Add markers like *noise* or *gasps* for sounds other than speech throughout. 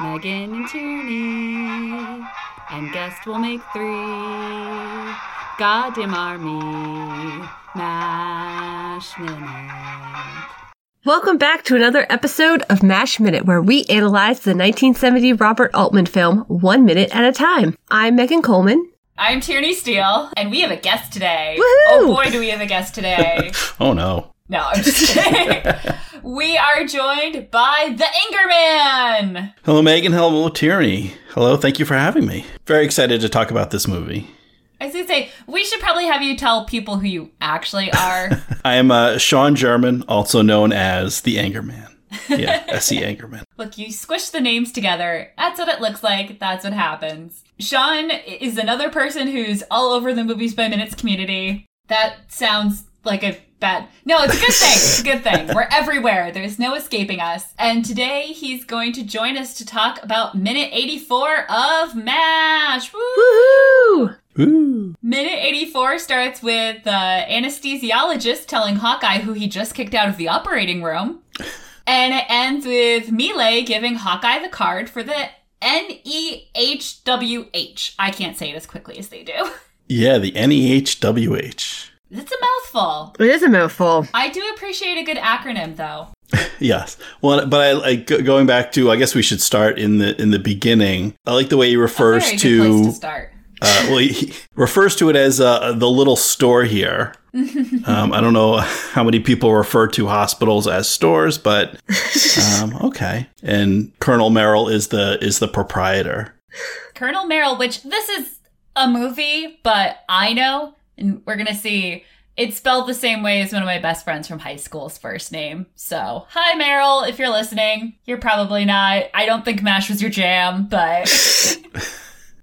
Megan and Tierney, and guest will make three. Goddamn army, Mash Minute. Welcome back to another episode of MASH Minute, where we analyze the 1970 Robert Altman film one minute at a time. I'm Megan Coleman. I'm Tierney Steele, and we have a guest today. Woohoo! Oh boy, do we have a guest today. *laughs* Oh no. No, I'm just kidding. *laughs* we are joined by the Anger Man. Hello, Megan. Hello, Tierney. Hello. Thank you for having me. Very excited to talk about this movie. I was gonna say, we should probably have you tell people who you actually are. *laughs* I am uh, Sean German, also known as the Anger Man. Yeah, *laughs* S.E. Angerman. Look, you squish the names together. That's what it looks like. That's what happens. Sean is another person who's all over the movies by minutes community. That sounds like a bad. No, it's a good thing. It's a good thing. We're everywhere. There's no escaping us. And today he's going to join us to talk about minute 84 of MASH. Woo! Woohoo! Ooh. Minute 84 starts with the anesthesiologist telling Hawkeye who he just kicked out of the operating room. And it ends with Mile giving Hawkeye the card for the N-E-H-W-H. I can't say it as quickly as they do. *laughs* Yeah, the N-E-H-W-H. It's a mouthful. It is a mouthful. I do appreciate a good acronym though. *laughs* Yes. Well, but I like going back to. I guess we should start in the in the beginning. I like the way he refers Very good place to. to start. Uh, well, he, he refers to it as uh, the little store here. *laughs* um, I don't know how many people refer to hospitals as stores, but um, *laughs* okay. And Colonel Merrill is the is the proprietor. Colonel Merrill, which this is a movie, but I know, and we're gonna see, it's spelled the same way as one of my best friends from high school's first name. So, hi Meryl, if you're listening. You're probably not. I don't think MASH was your jam, but. *laughs*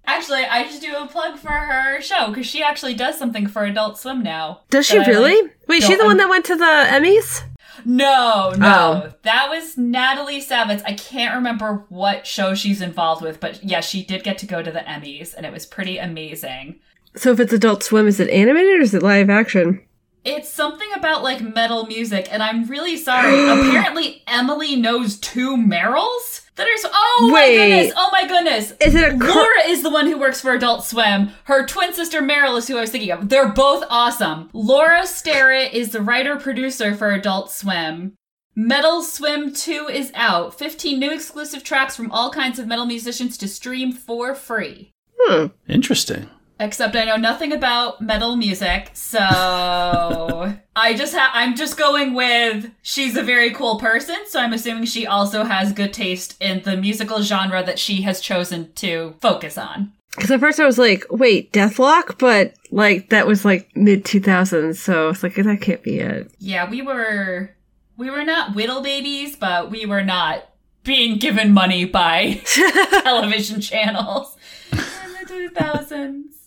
Actually, I just do a plug for her show because she actually does something for Adult Swim now. Does she I really? like. Wait, she's the one that went to the Emmys? No, no. Oh. That was Natalie Savitz. I can't remember what show she's involved with, but yeah, she did get to go to the Emmys, and it was pretty amazing. So if it's Adult Swim, is it animated or is it live action? It's something about like metal music, and I'm really sorry. *gasps* Apparently, Emily knows two Merrills that are. So- oh Wait. my goodness! Oh my goodness! Is it a cur- Laura is the one who works for Adult Swim. Her twin sister Meryl is who I was thinking of. They're both awesome. Laura Starrett is the writer producer for Adult Swim. Metal Swim 2 is out. 15 new exclusive tracks from all kinds of metal musicians to stream for free. Hmm. Interesting. Except I know nothing about metal music, so *laughs* I just ha- I'm just going with she's a very cool person, so I'm assuming she also has good taste in the musical genre that she has chosen to focus on. Because at first I was like, wait, Dethklok? But like that was like mid 2000s, so it's like that can't be it. Yeah, we were we were not whittle babies, but we were not being given money by *laughs* *laughs* television channels in the 2000s.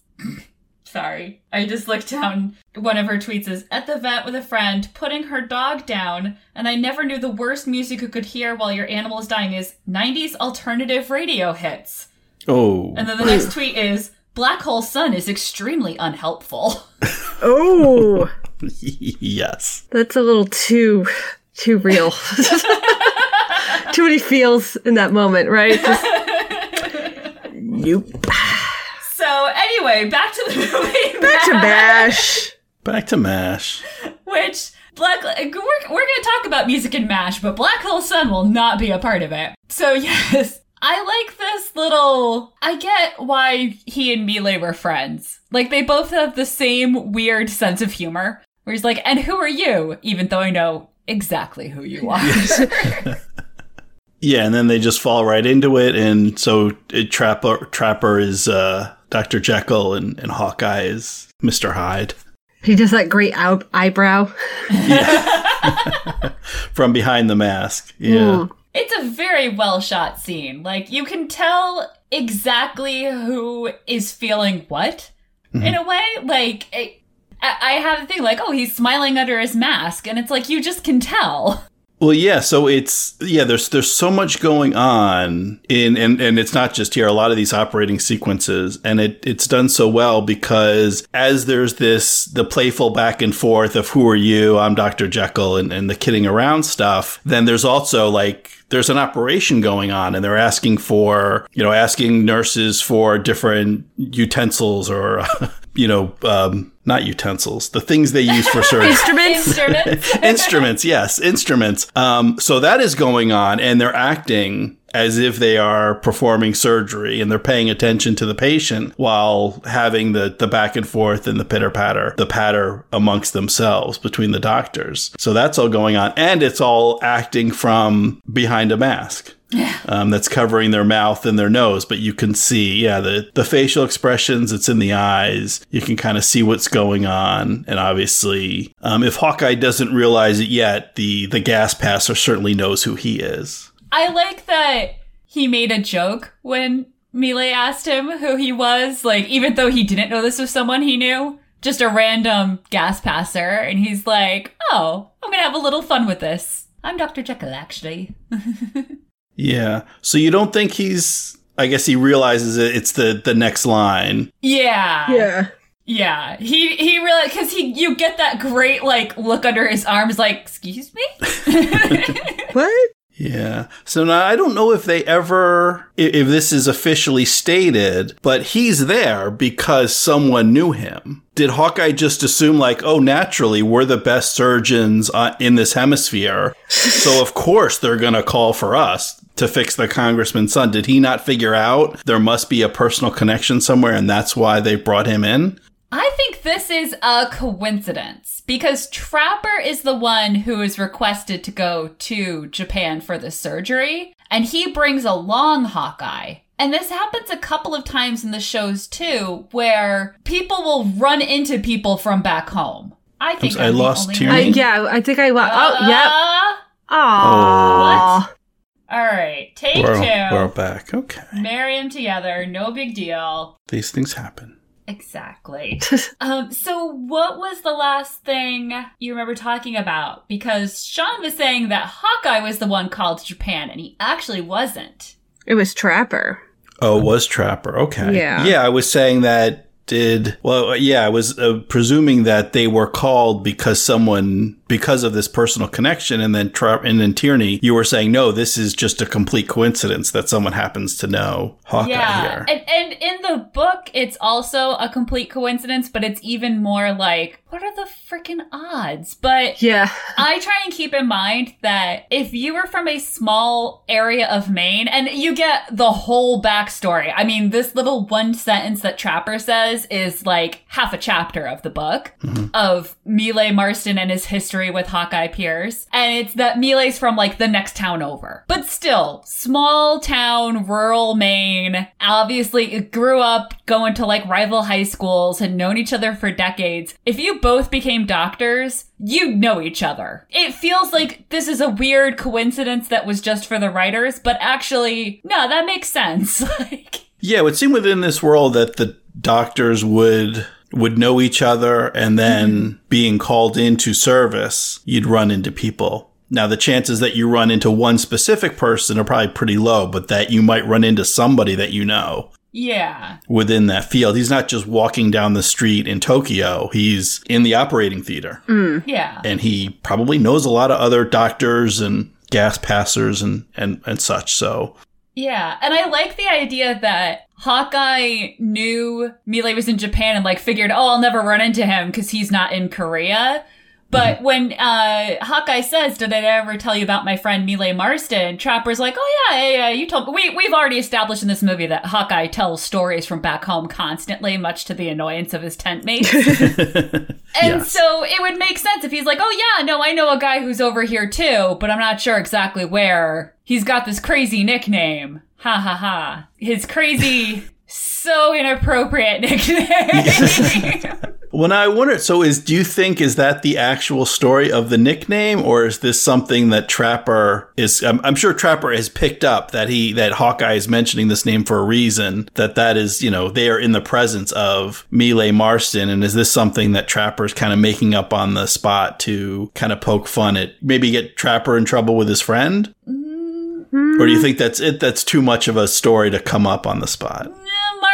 Sorry. I just looked down. One of her tweets is At the vet with a friend, putting her dog down, and I never knew the worst music you could hear while your animal is dying is 90s alternative radio hits. Oh. And then the next *laughs* tweet is Black Hole Sun is extremely unhelpful. *laughs* Oh, yes. that's a little too too real. *laughs* too many feels in that moment, right? Just, nope. So, anyway, back to the *laughs* movie. Back to Mash. Back to MASH. Which Black we're, we're going to talk about music and mash, but Black Hole Sun will not be a part of it. So *laughs* yes, I like this little. I get why he and Mile were friends. Like they both have the same weird sense of humor. Where he's like, "And who are you?" Even though I know exactly who you *laughs* are. Yeah, and then they just fall right into it, and so it, Trapper Trapper is uh, Doctor Jekyll, and, and Hawkeye is Mister Hyde He does that great out- eyebrow. *laughs* from behind the mask. Yeah, Mm. it's a very well shot scene. Like you can tell exactly who is feeling what in a way. Like it, I I have a thing like, oh, he's smiling under his mask, and it's like you just can tell. Well, yeah. So it's yeah. There's there's so much going on in and and it's not just here. A lot of these operating sequences, and it it's done so well because as there's this the playful back and forth of who are you? I'm Dr. Jekyll, and and the kidding around stuff. Then there's also like there's an operation going on and they're asking for, you know, asking nurses for different utensils or, *laughs* you know, um, not utensils, the things they use for *laughs* surgery. Instruments. Instruments. *laughs* instruments, yes, instruments. Um, so that is going on and they're acting as if they are performing surgery and they're paying attention to the patient while having the, the back and forth and the pitter patter, the patter amongst themselves between the doctors. So that's all going on. And it's all acting from behind a mask. Um, that's covering their mouth and their nose, but you can see, yeah, the, the facial expressions, it's in the eyes. You can kind of see what's going on. And obviously, um, if Hawkeye doesn't realize it yet, the, the gas passer certainly knows who he is. I like that he made a joke when Mile asked him who he was, like, even though he didn't know this was someone he knew. Just a random gas passer, and he's like, Oh, I'm gonna have a little fun with this. I'm Dr. Jekyll, actually. *laughs* Yeah. So you don't think he's, I guess he realizes it, it's the, the next line. Yeah. Yeah. Yeah. He he really cause he you get that great like look under his arms like, excuse me? *laughs* *laughs* What? Yeah. So now I don't know if they ever, if this is officially stated, but he's there because someone knew him. Did Hawkeye just assume, like, oh, naturally, we're the best surgeons uh, in this hemisphere. so, of course, they're going to call for us to fix the congressman's son. Did he not figure out there must be a personal connection somewhere and that's why they brought him in? I think this is a coincidence because Trapper is the one who is requested to go to Japan for the surgery, and he brings along Hawkeye. And this happens a couple of times in the shows too, where people will run into people from back home. I think I I'm the lost only Tierney. I, yeah, I think I. Wa- oh, yep. Uh, Aww. All right, take We're, 2 we're back. Okay. Marry them together, no big deal. These things happen. Exactly. *laughs* um, so what was the last thing you remember talking about? Because Sean was saying that Hawkeye was the one called to Japan, and he actually wasn't. It was Trapper. Oh, it was Trapper. Okay. Yeah. Yeah, I was saying that did well yeah i was uh, presuming that they were called because someone because of this personal connection and then Tra- and then tierney you were saying no this is just a complete coincidence that someone happens to know hawkeye yeah, here and and in the book, it's also a complete coincidence, but it's even more like, what are the freaking odds? But Yeah. *laughs* I try and keep in mind that if you were from a small area of Maine and you get the whole backstory, I mean, this little one sentence that Trapper says is like half a chapter of the book mm-hmm. of Mile Marston and his history with Hawkeye Pierce. And it's that Mile's from like the next town over. But still, small town, rural Maine, obviously grew up going to like rival high schools, had known each other for decades. If you both became doctors, you know each other. It feels like this is a weird coincidence that was just for the writers, but actually, no, that makes sense. *laughs* like, yeah it would seem within this world that the doctors would would know each other and then mm-hmm. being called into service you'd run into people now the chances that you run into one specific person are probably pretty low but that you might run into somebody that you know yeah. within that field. He's not just walking down the street in Tokyo. He's in the operating theater mm. Yeah. and he probably knows a lot of other doctors and gas passers and, and, and such. So Yeah, and I like the idea that Hawkeye knew Mile was in Japan and like figured, oh, I'll never run into him because he's not in Korea. But when uh, Hawkeye says, "Did I ever tell you about my friend Mile Marston?" Trapper's like, "Oh yeah, yeah, yeah, you told me." We we've already established in this movie that Hawkeye tells stories from back home constantly, much to the annoyance of his *laughs* tent mates. And Yes. so it would make sense if he's like, oh yeah, no, I know a guy who's over here too, but I'm not sure exactly where. He's got this crazy nickname. Ha ha ha. His crazy, so inappropriate nickname. *laughs* When I wonder, so is do you think is that the actual story of the nickname, or is this something that Trapper is? I'm, I'm sure Trapper has picked up that he that Hawkeye is mentioning this name for a reason. That that is, you know, they are in the presence of Mille Marston, and is this something that Trapper is kind of making up on the spot to kind of poke fun at, maybe get Trapper in trouble with his friend? Mm. Or do you think that's it? That's too much of a story to come up on the spot.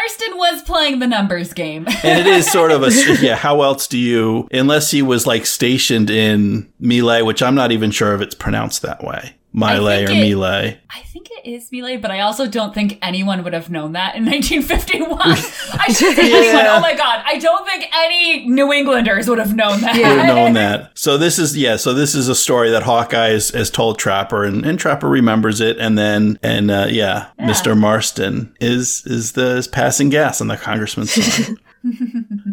Marston was playing the numbers game. *laughs* And it is sort of a yeah. How else do you, unless he was like stationed in Mille, which I'm not even sure if it's pronounced that way, Mile or it- Mille. I think it is Mille, but I also don't think anyone would have known that in *laughs* 1951. I should *laughs* say. Yeah. Oh my god, I don't think any New Englanders would have known that. Would have *laughs* known that. So this is yeah. So this is a story that Hawkeye has, has told Trapper, and, and Trapper remembers it, and then and uh, yeah, Mr. Marston is is the is passing gas on the congressman's son.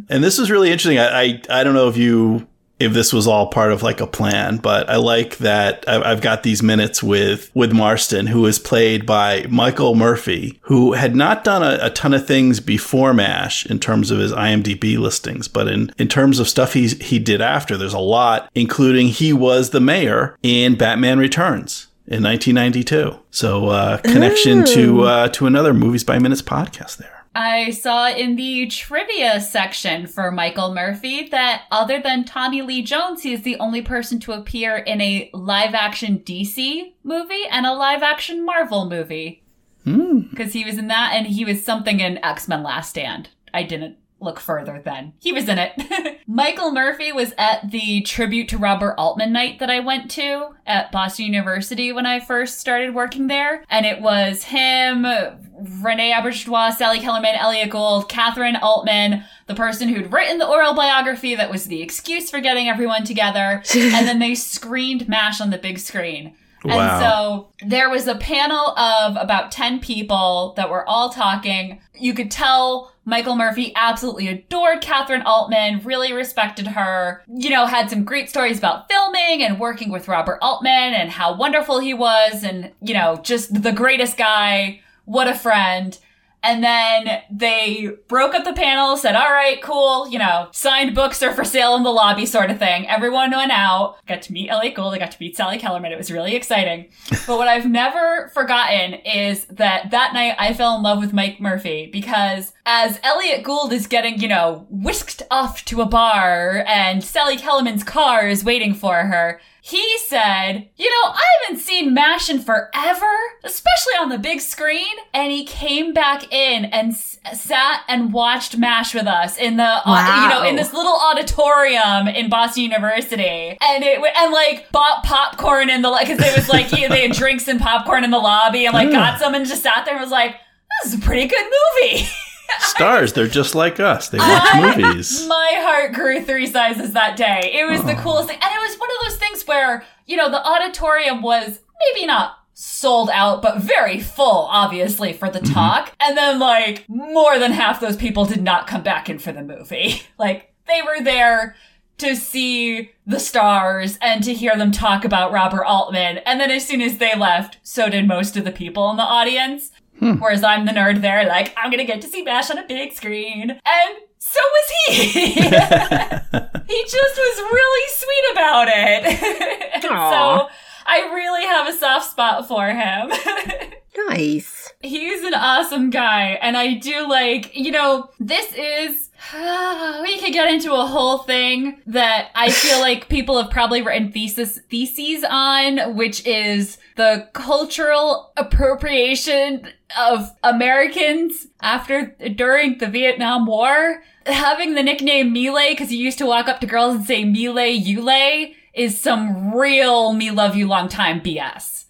and this is really interesting. I, I I don't know if you if this was all part of like a plan, but I like that I've got these minutes with with Marston, who is played by Michael Murphy, who had not done a, a ton of things before Mash in terms of his IMDb listings, but in in terms of stuff he's he did after, there's a lot, including he was the mayor in Batman Returns. In 1992, so uh, connection to uh, to another movies by minutes podcast there. I saw in the trivia section for Michael Murphy that other than Tommy Lee Jones, he is the only person to appear in a live action DC movie and a live action Marvel movie. Hmm. Because he was in that and he was something in X Men Last Stand. I didn't look further then. He was in it. *laughs* Michael Murphy was at the tribute to Robert Altman night that I went to at Boston University when I first started working there. And it was him, Renee Auberjonois, Sally Kellerman, Elliot Gould, Kathryn Altman, the person who'd written the oral biography that was the excuse for getting everyone together. *laughs* and then they screened MASH on the big screen. Wow. And so there was a panel of about 10 people that were all talking. You could tell Michael Murphy absolutely adored Kathryn Altman, really respected her, you know, had some great stories about filming and working with Robert Altman and how wonderful he was and, you know, just the greatest guy. What a friend. And then they broke up the panel, said, all right, cool, you know, signed books are for sale in the lobby sort of thing. Everyone went out, got to meet Elliot Gould, I got to meet Sally Kellerman. It was really exciting. *laughs* but what I've never forgotten is that that night I fell in love with Mike Murphy because as Elliot Gould is getting, you know, whisked off to a bar and Sally Kellerman's car is waiting for her, he said, You know, I haven't seen MASH in forever, especially on the big screen. And he came back in and s- sat and watched MASH with us in the, uh, you know, in this little auditorium in Boston University. And it, and like bought popcorn in the, like, cause it was like, you know, they had drinks and popcorn in the lobby and like got some and just sat there and was like, This is a pretty good movie. *laughs* Stars, they're just like us. They watch *laughs* movies. My heart grew three sizes that day. It was the oh. coolest thing. And it was one of those things where, you know, the auditorium was maybe not sold out, but very full, obviously, for the mm-hmm. talk. And then, like, more than half those people did not come back in for the movie. *laughs* Like, they were there to see the stars and to hear them talk about Robert Altman. And then as soon as they left, so did most of the people in the audience. Hmm. Whereas I'm the nerd there, like, I'm gonna get to see MASH on a big screen. And so was he. *laughs* *laughs* he just was really sweet about it. *laughs* So I really have a soft spot for him. *laughs* Nice. He's an awesome guy. And I do like, you know, this is. *sighs* we could get into a whole thing that I feel like *laughs* people have probably written thesis theses on, which is the cultural appropriation of Americans after during the Vietnam War. Having the nickname Mile because you used to walk up to girls and say Mile Yule is some real me love you long time BS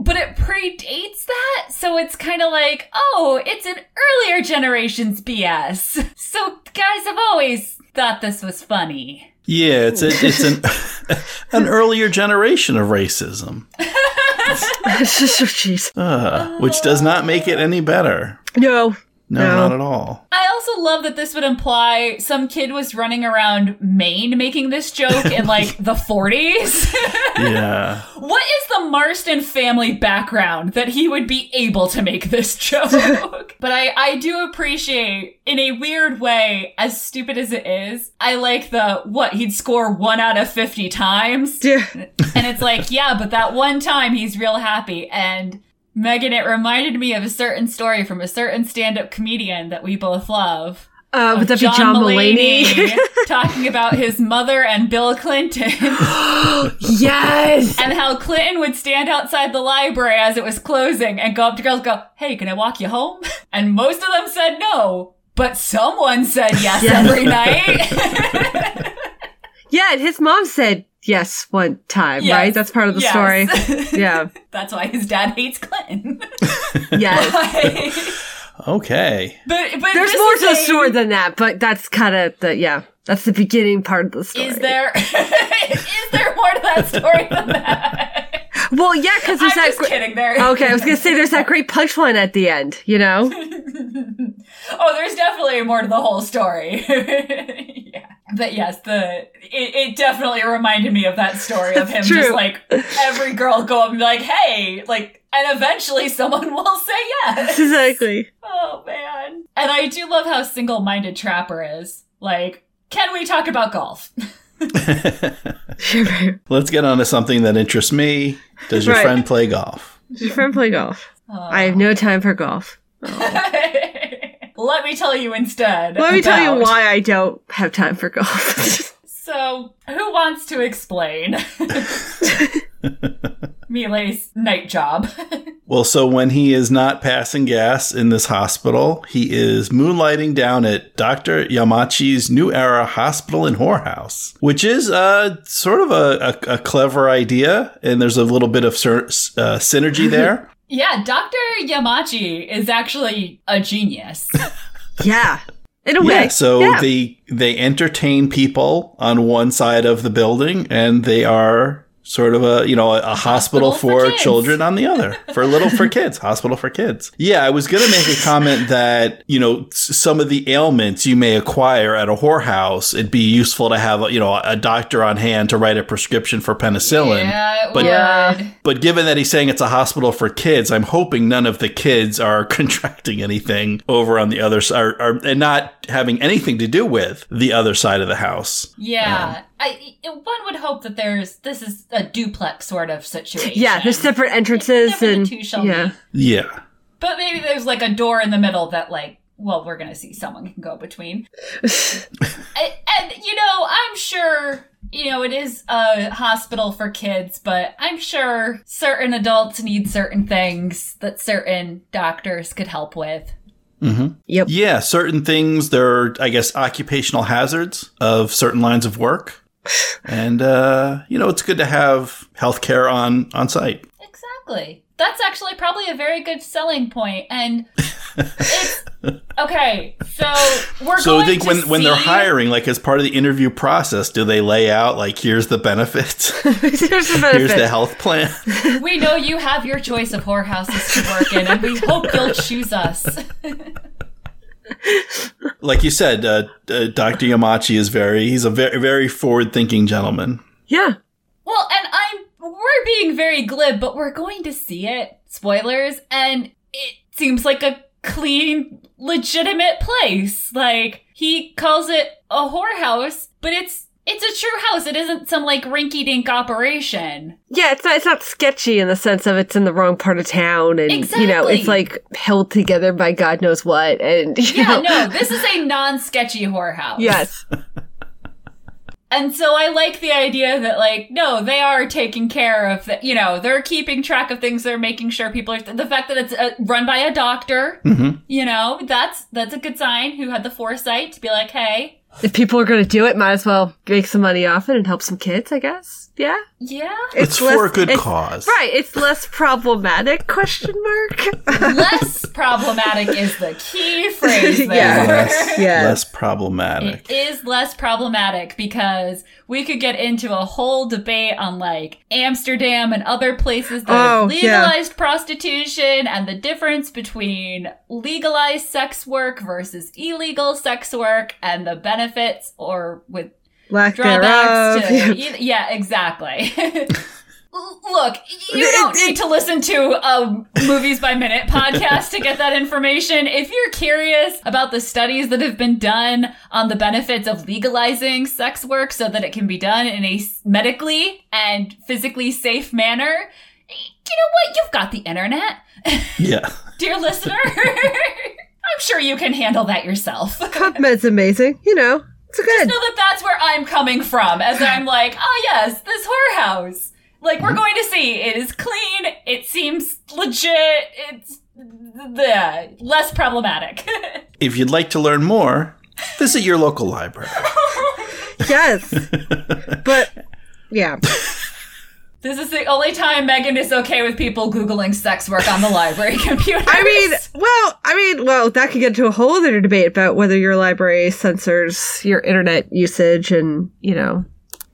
but it predates that, so it's kind of like, oh, it's an earlier generation's BS. So guys have always thought this was funny. Yeah, it's a, it's an *laughs* an earlier generation of racism, *laughs* Jeez. uh, which does not make it any better. No. No, No. not at all. I also love that this would imply some kid was running around Maine making this joke in *laughs* like the 40s. Yeah, *laughs* what is the Marston family background that he would be able to make this joke? *laughs* But I, I do appreciate, in a weird way, as stupid as it is, I like the, what, he'd score one out of 50 times? Yeah. And it's like, yeah, but that one time he's real happy. And Megan, it reminded me of a certain story from a certain stand-up comedian that we both love. Uh, would that be John Mulaney? *laughs* talking about his mother and Bill Clinton. *gasps* yes. and how Clinton would stand outside the library as it was closing and go up to girls and go, Hey, can I walk you home? And most of them said no, but someone said yes, Yes. every night. *laughs* Yeah, and his mom said yes one time, Yes. right? That's part of the Yes. story. *laughs* Yeah. That's why his dad hates Clinton. *laughs* Yes. *laughs* Okay. but, but There's more to the story than that, but that's kind of the, yeah, that's the beginning part of the story. Is there is there more to that story than that? Well, yeah, because I'm there's that. just gr- kidding. There. okay, I was gonna say there's that great punchline at the end. You know? *laughs* oh, there's definitely more to the whole story. *laughs* yeah. But yes, the it, it definitely reminded me of that story of him just like every girl go up and be like, "Hey," like, and eventually someone *laughs* will say yes. exactly. Oh man! And I do love how single-minded Trapper is. Like, can we talk about golf? *laughs* *laughs* Let's get on to something that interests me. Does your Right. friend play golf? Does your friend play golf? Oh. I have no time for golf. *laughs* Let me tell you instead. Let me tell you why I don't have time for golf. So, who wants to explain Mile's night job? *laughs* Well, so when he is not passing gas in this hospital, he is moonlighting down at Dr. Yamachi's New Era Hospital and Whorehouse, which is uh, sort of a, a, a clever idea. And there's a little bit of ser- uh, synergy *laughs* there. yeah, Dr. Yamachi is actually a genius. *laughs* yeah. In a way. Yeah, so Yeah. they they entertain people on one side of the building, and they are sort of a you know a, hospital, Hospital for for, children on the other for little for kids *laughs* hospital for kids yeah i was gonna make a comment that you know some of the ailments you may acquire at a whorehouse it'd be useful to have you know a doctor on hand to write a prescription for penicillin yeah, But- Yeah. would. but given that he's saying it's a hospital for kids, I'm hoping none of the kids are *laughs* contracting anything over on the other side, or, and not having anything to do with the other side of the house. Yeah. Um, I, one would hope that there's, this is a duplex sort of situation. yeah, there's separate entrances Never the and two shall yeah. meet. Yeah. But maybe there's like a door in the middle that like, well, we're gonna see someone can go between. *laughs* and, and you know, I'm sure you know it is a hospital for kids, but I'm sure certain adults need certain things that certain doctors could help with. Hmm Yep. Yeah, certain things, there are, I guess, occupational hazards of certain lines of work. And, uh, you know, it's good to have healthcare on, on site. Exactly. That's actually probably a very good selling point, and *laughs* it's okay. So we're So I going think to when, when they're hiring, like as part of the interview process, do they lay out, like, here's the benefits? *laughs* Here's the here's the health plan? We know you have your choice of whorehouses to work in, and we hope you'll choose us. *laughs* like you said, uh, uh, Dr. Yamachi is very, he's a very, very forward thinking gentleman. yeah. Well, and I'm we're being very glib, but we're going to see it. Spoilers, and it seems like a clean, legitimate place. Like he calls it a whorehouse, but it's it's a true house. It isn't some like rinky dink operation. Yeah, it's not it's not sketchy in the sense of it's in the wrong part of town and you know, it's like held together by God knows what and *laughs* you Yeah, know, no, this is a non-sketchy whorehouse. Yes. *laughs* And so I like the idea that like, no, they are taking care of the, you know, they're keeping track of things. They're making sure people are, the fact that it's uh, run by a doctor, hmm you know, that's, that's a good sign who had the foresight to be like, hey, If people are gonna do it, might as well make some money off it and help some kids, I guess. Yeah. yeah, It's, less- for a good it's- cause. Right. It's less problematic question mark. less problematic is the key phrase *laughs* there. Yeah. Less, Yeah. less problematic. It is less problematic because we could get into a whole debate on like Amsterdam and other places that Oh, have yeah. legalized prostitution and the difference between legalized sex work versus illegal sex work and the benefits or with Lack drawbacks thereof. to *laughs* yeah exactly *laughs* Look, you don't need to listen to a movies by minute podcast to get that information. If you're curious about the studies that have been done on the benefits of legalizing sex work so that it can be done in a medically and physically safe manner, you know what? You've got the internet. Yeah. *laughs* Dear listener, *laughs* I'm sure you can handle that yourself. *laughs* PubMed's amazing. You know, it's good. know that that's where I'm coming from as I'm like, oh yes, this whorehouse. Like we're hmm? going to see it is clean. It seems legit. It's the less problematic. *laughs* If you'd like to learn more, visit your local library. *laughs* Oh yes. *laughs* but yeah. this is the only time Megan is okay with people googling sex work on the library computer. I mean, well, I mean, well, that could get into a whole other debate about whether your library censors your internet usage, and you know,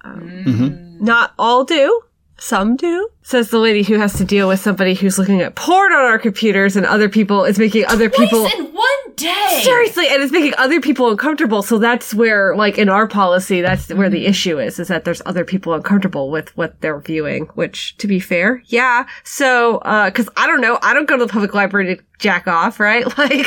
um, mm. mm-hmm. not all do. Some do. Says the lady who has to deal with somebody who's looking at porn on our computers, and other people is making other people. in one day. Seriously, and it's making other people uncomfortable. So that's where, like, in our policy, that's where the issue is, is that there's other people uncomfortable with what they're viewing, which, to be fair, yeah. So, uh, cause I don't know, I don't go to the public library to jack off, right? *laughs* Like,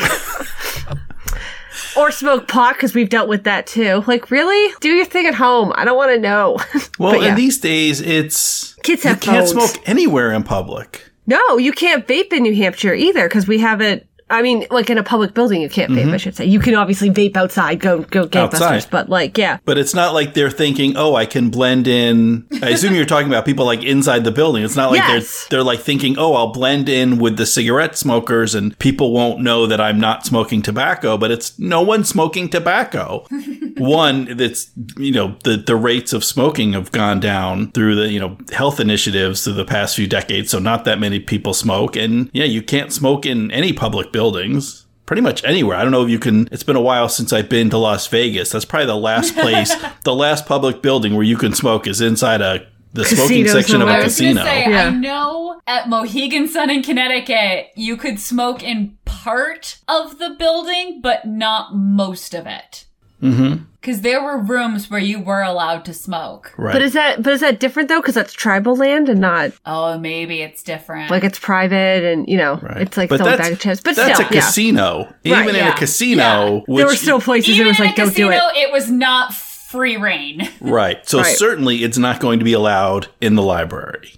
or smoke pot, cause we've dealt with that too. Like, really? Do your thing at home. I don't want to know. *laughs* Well, yeah. and these days, it's Kids you have can't smoke anywhere in public. No, you can't vape in New Hampshire either because we haven't. I mean, like in a public building, you can't vape. Mm-hmm. I should say you can obviously vape outside, go go gangbusters, Outside. but like, yeah, But it's not like they're thinking, "Oh, I can blend in." I assume you're talking about people like inside the building. It's not like Yes. they're they're like thinking, "Oh, I'll blend in with the cigarette smokers and people won't know that I'm not smoking tobacco." But it's no one smoking tobacco. *laughs* One, that's you know the the rates of smoking have gone down through the you know health initiatives through the past few decades. So not that many people smoke, and yeah, you can't smoke in any public buildings pretty much anywhere. I don't know if you can. It's been a while since I've been to Las Vegas. That's probably the last *laughs* place, the last public building where you can smoke is inside a the smoking Casinos section of and a I casino. gonna say, Yeah. I know at Mohegan Sun in Connecticut, you could smoke in part of the building, but not most of it. Mm-hmm. Because there were rooms where you were allowed to smoke. Right. But is that but is that different though? Because that's tribal land and not Oh, maybe it's different. like it's private and you know Right. it's like But still a bag of chips. But That's still, a casino. Right, Even in yeah. a casino, Yeah. which there were still places Even it was in like a don't casino, do it. it was not free reign. right. So Right. certainly it's not going to be allowed in the library.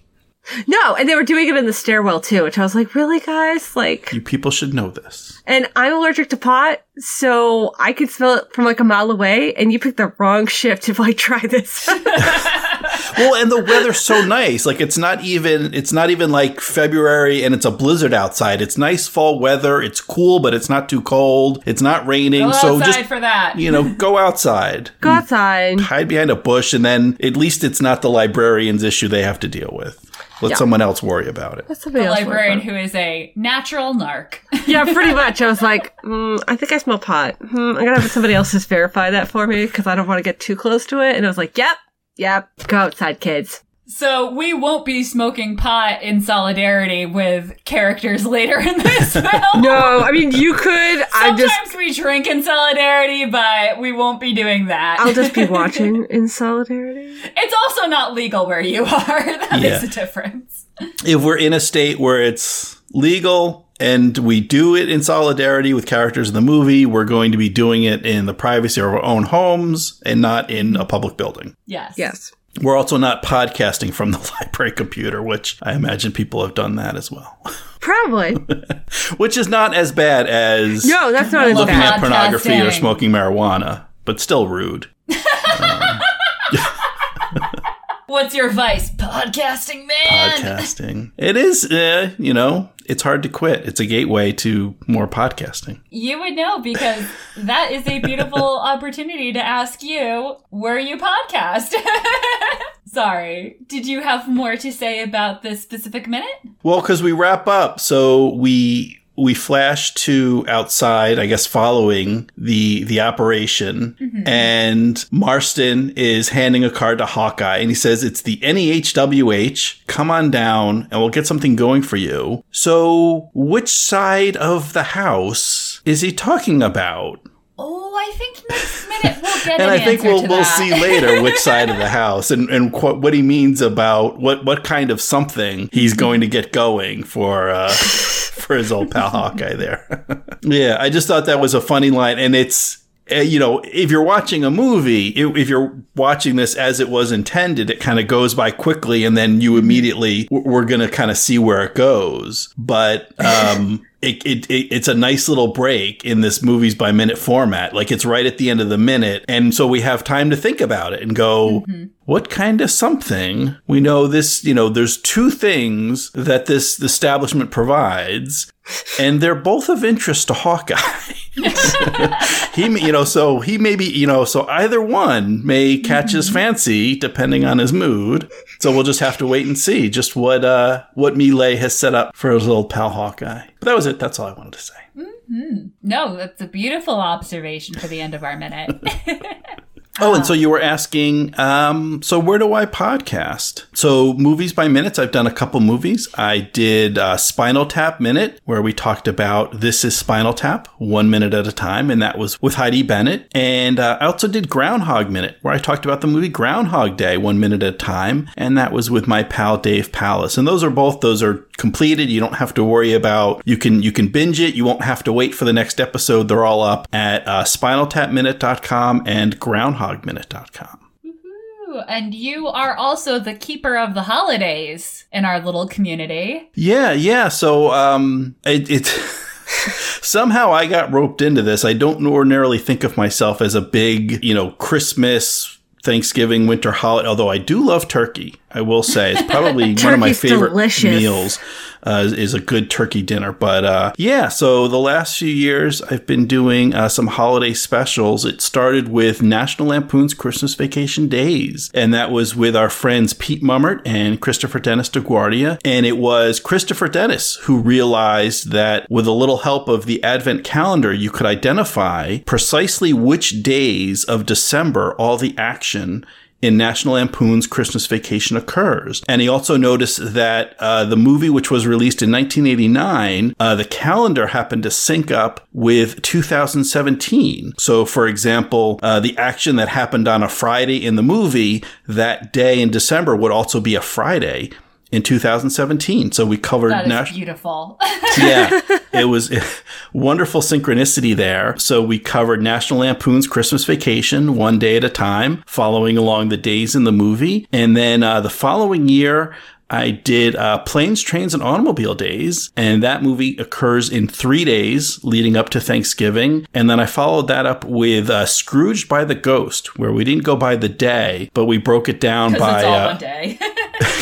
No, and they were doing it in the stairwell too, which I was like, really, guys? Like, You people should know this. and I'm allergic to pot, so I could smell it from like a mile away. And you picked the wrong shift to like *laughs* try this. *laughs* Well, and the weather's so nice. Like it's not even it's not even like February and it's a blizzard outside. It's nice fall weather. It's cool, but it's not too cold. It's not raining. Go so outside just for that. you know, go *laughs* outside. Go outside. hide behind a bush and then at least it's not the librarian's issue they have to deal with. Let Yeah. someone else worry about it. Let somebody the else librarian who is a natural narc. *laughs* Yeah, pretty much. I was like, *laughs* mm, I think I smell pot. Hmm, I'm gonna have somebody else just verify that for me because I don't want to get too close to it. And I was like, yep, yep. Go outside, kids. So we won't be smoking pot in solidarity with characters later in this *laughs* film. No, I mean you could. I Sometimes just, we drink in solidarity, but we won't be doing that. I'll just be watching *laughs* in solidarity. It's also not legal where you are. *laughs* That Yeah. makes a difference. If we're in a state where it's legal and we do it in solidarity with characters in the movie, we're going to be doing it in the privacy of our own homes and not in a public building. Yes. Yes. We're also not podcasting from the *laughs* library computer, which I imagine people have done that as well. Probably. *laughs* which is not as bad as No, that's not Looking looking bad. at pornography or smoking marijuana, but still rude. *laughs* What's your vice? Podcasting, man. Podcasting. It is, uh, you know, it's hard to quit. It's a gateway to more podcasting. You would know because that is a beautiful *laughs* opportunity to ask you where you podcast. *laughs* Sorry. Did you have more to say about this specific minute? Well, because we wrap up, so we we flash to outside, I guess, following the the operation, mm-hmm. and Marston is handing a card to Hawkeye, and he says it's the NEHWH. Come on down, and we'll get something going for you. So, which side of the house is he talking about? Oh, I think next minute we'll get and an I think we'll we'll that. see later which side of the house and and qu- what he means about what what kind of something he's going to get going for uh, *laughs* for his old pal Hawkeye there. *laughs* yeah, I just thought that was a funny line, and it's. uh, You know, if you're watching a movie, if if you're watching this as it was intended, it kind of goes by quickly, and then you immediately we're going to kind of see where it goes. But um, it, it, it it's a nice little break in this movies by minute format. Like it's right at the end of the minute, and so we have time to think about it and go, mm-hmm. what kind of something? We know this. You know, there's two things that this establishment provides, and they're both of interest to Hawkeye. *laughs* he, you know, so he may be, you know, so either one may catch his fancy depending on his mood. So we'll just have to wait and see just what uh what Millet has set up for his little pal Hawkeye. But that was it. That's all I wanted to say. No, that's a beautiful observation for the end of our minute. *laughs* Oh, and so you were asking, um, so where do I podcast? So movies by minutes, I've done a couple movies. I did uh, Spinal Tap Minute, where we talked about This is Spinal Tap, one minute at a time, and that was with Heidi Bennett. And uh, I also did Groundhog Minute, where I talked about the movie Groundhog Day, one minute at a time, and that was with my pal Dave Palace. And those are both, those are completed. You don't have to worry about, you can, you can binge it. You won't have to wait for the next episode. They're all up at uh, spinaltapminute.com and groundhogminute.com. Ooh, and you are also the keeper of the holidays in our little community. Yeah, yeah. So um, it, it *laughs* somehow I got roped into this. I don't ordinarily think of myself as a big, you know, Christmas. Thanksgiving, winter holiday. Although I do love turkey, I will say it's probably *laughs* one of my favorite delicious. meals. Uh, is- a good turkey dinner, but uh, yeah. So the last few years, I've been doing uh, some holiday specials. It started with National Lampoon's Christmas Vacation Days, and that was with our friends Pete Mummert and Christopher Dennis DeGuardia. And it was Christopher Dennis who realized that with a little help of the Advent calendar, you could identify precisely which days of December all the action in National Lampoon's Christmas Vacation occurs. And he also noticed that uh, the movie, which was released in 1989, uh, the calendar happened to sync up with 2017. So, for example, uh, the action that happened on a Friday in the movie, that day in December would also be a Friday. In 2017. So we covered That is National beautiful. *laughs* yeah, it was *laughs* wonderful synchronicity there. So we covered National Lampoon's Christmas Vacation one day at a time, following along the days in the movie. And then uh, the following year, I did uh, Planes, Trains, and Automobile Days, and that movie occurs in three days leading up to Thanksgiving. And then I followed that up with uh, Scrooged by the Ghost, where we didn't go by the day, but we broke it down by it's all uh, one day. *laughs*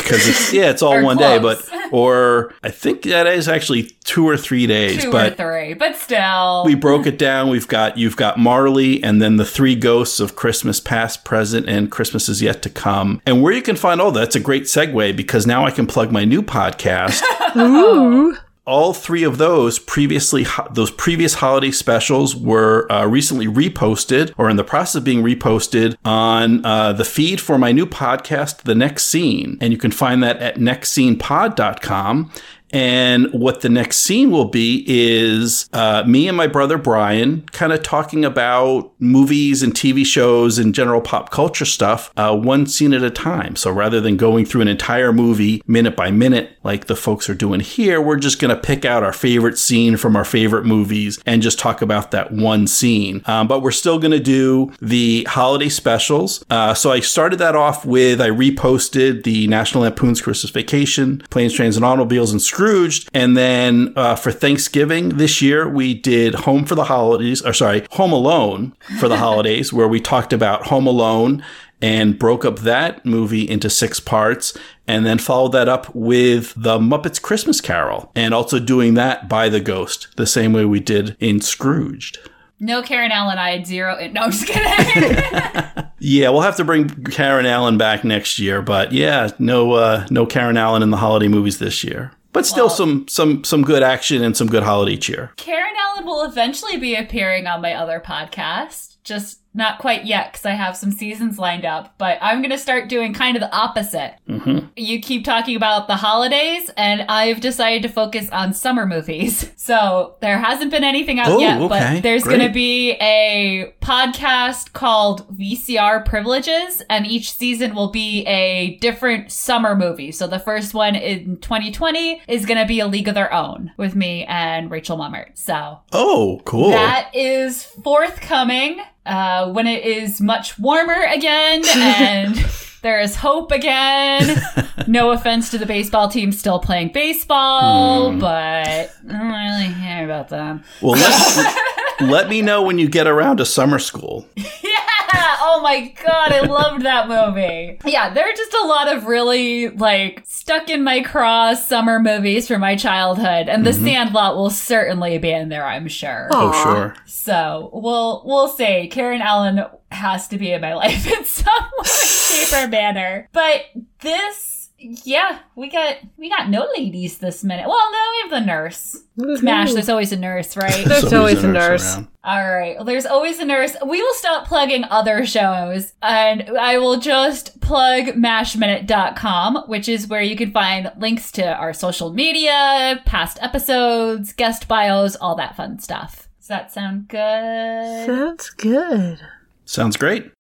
because it's *laughs* yeah, it's all Or one day, but *laughs* or I think that is actually two or three days, Two but or three, but still. we broke it down. We've got you've got Marley and then the three ghosts of Christmas past, present, and Christmas is yet to come. And where you can find all that's a great segue because now I can plug my new podcast. *laughs* Ooh. All three of those previously those previous holiday specials were uh, recently reposted or in the process of being reposted on uh, the feed for my new podcast the next scene. And you can find that at nextscenepod.com and what the next scene will be is uh, me and my brother Brian kind of talking about movies and TV shows and general pop culture stuff, uh, one scene at a time. So rather than going through an entire movie minute by minute, like the folks are doing here, we're just going to pick out our favorite scene from our favorite movies and just talk about that one scene. Um, but we're still going to do the holiday specials. Uh, so I started that off with I reposted the National Lampoon's Christmas Vacation, Planes, Trains, and Automobiles, and Scrooged. And then uh, for Thanksgiving this year, we did Home for the Holidays, or sorry, Home Alone for the *laughs* holidays, where we talked about Home Alone and broke up that movie into six parts and then followed that up with the Muppets Christmas Carol and also doing that by the ghost, the same way we did in Scrooged. no, Karen Allen, I had zero. No, I'm just kidding. *laughs* *laughs* Yeah, we'll have to bring Karen Allen back next year, but yeah, no uh, no Karen Allen in the holiday movies this year. But still Well- some some some good action and some good holiday cheer. Karen Allen will eventually be appearing on my other podcast. just not quite yet because I have some seasons lined up. But I'm going to start doing kind of the opposite. Mm-hmm. You keep talking about the holidays, and I've decided to focus on summer movies. *laughs* So there hasn't been anything out Oh, yet, okay. but there's going to be a podcast called VCR Privileges, and each season will be a different summer movie. So the first one in 2020 is going to be A League of Their Own with me and Rachel Mummert. So Oh, cool. that is forthcoming uh, when it is much warmer again and *laughs* there is hope again. *laughs* No offense to the baseball team still playing baseball, Hmm. but I don't really care about them. well, let, *laughs* let me know when you get around to summer school. Yeah! Oh my god, I loved that movie. Yeah, there are just a lot of really like stuck in my cross summer movies from my childhood, and The mm-hmm. Sandlot will certainly be in there, I'm sure. Oh, Aw. sure. So we'll we'll say Karen Allen has to be in my *laughs* life in some way, shape, or manner. But this, yeah, we got we got no ladies this minute. Well, no, we have the nurse. Smash. There's always a nurse, right? There's always a nurse. around. All right. Well, there's always a nurse. We will stop plugging other shows and I will just plug mashminute.com, which is where you can find links to our social media, past episodes, guest bios, all that fun stuff. Does that sound good? Sounds good. Sounds great.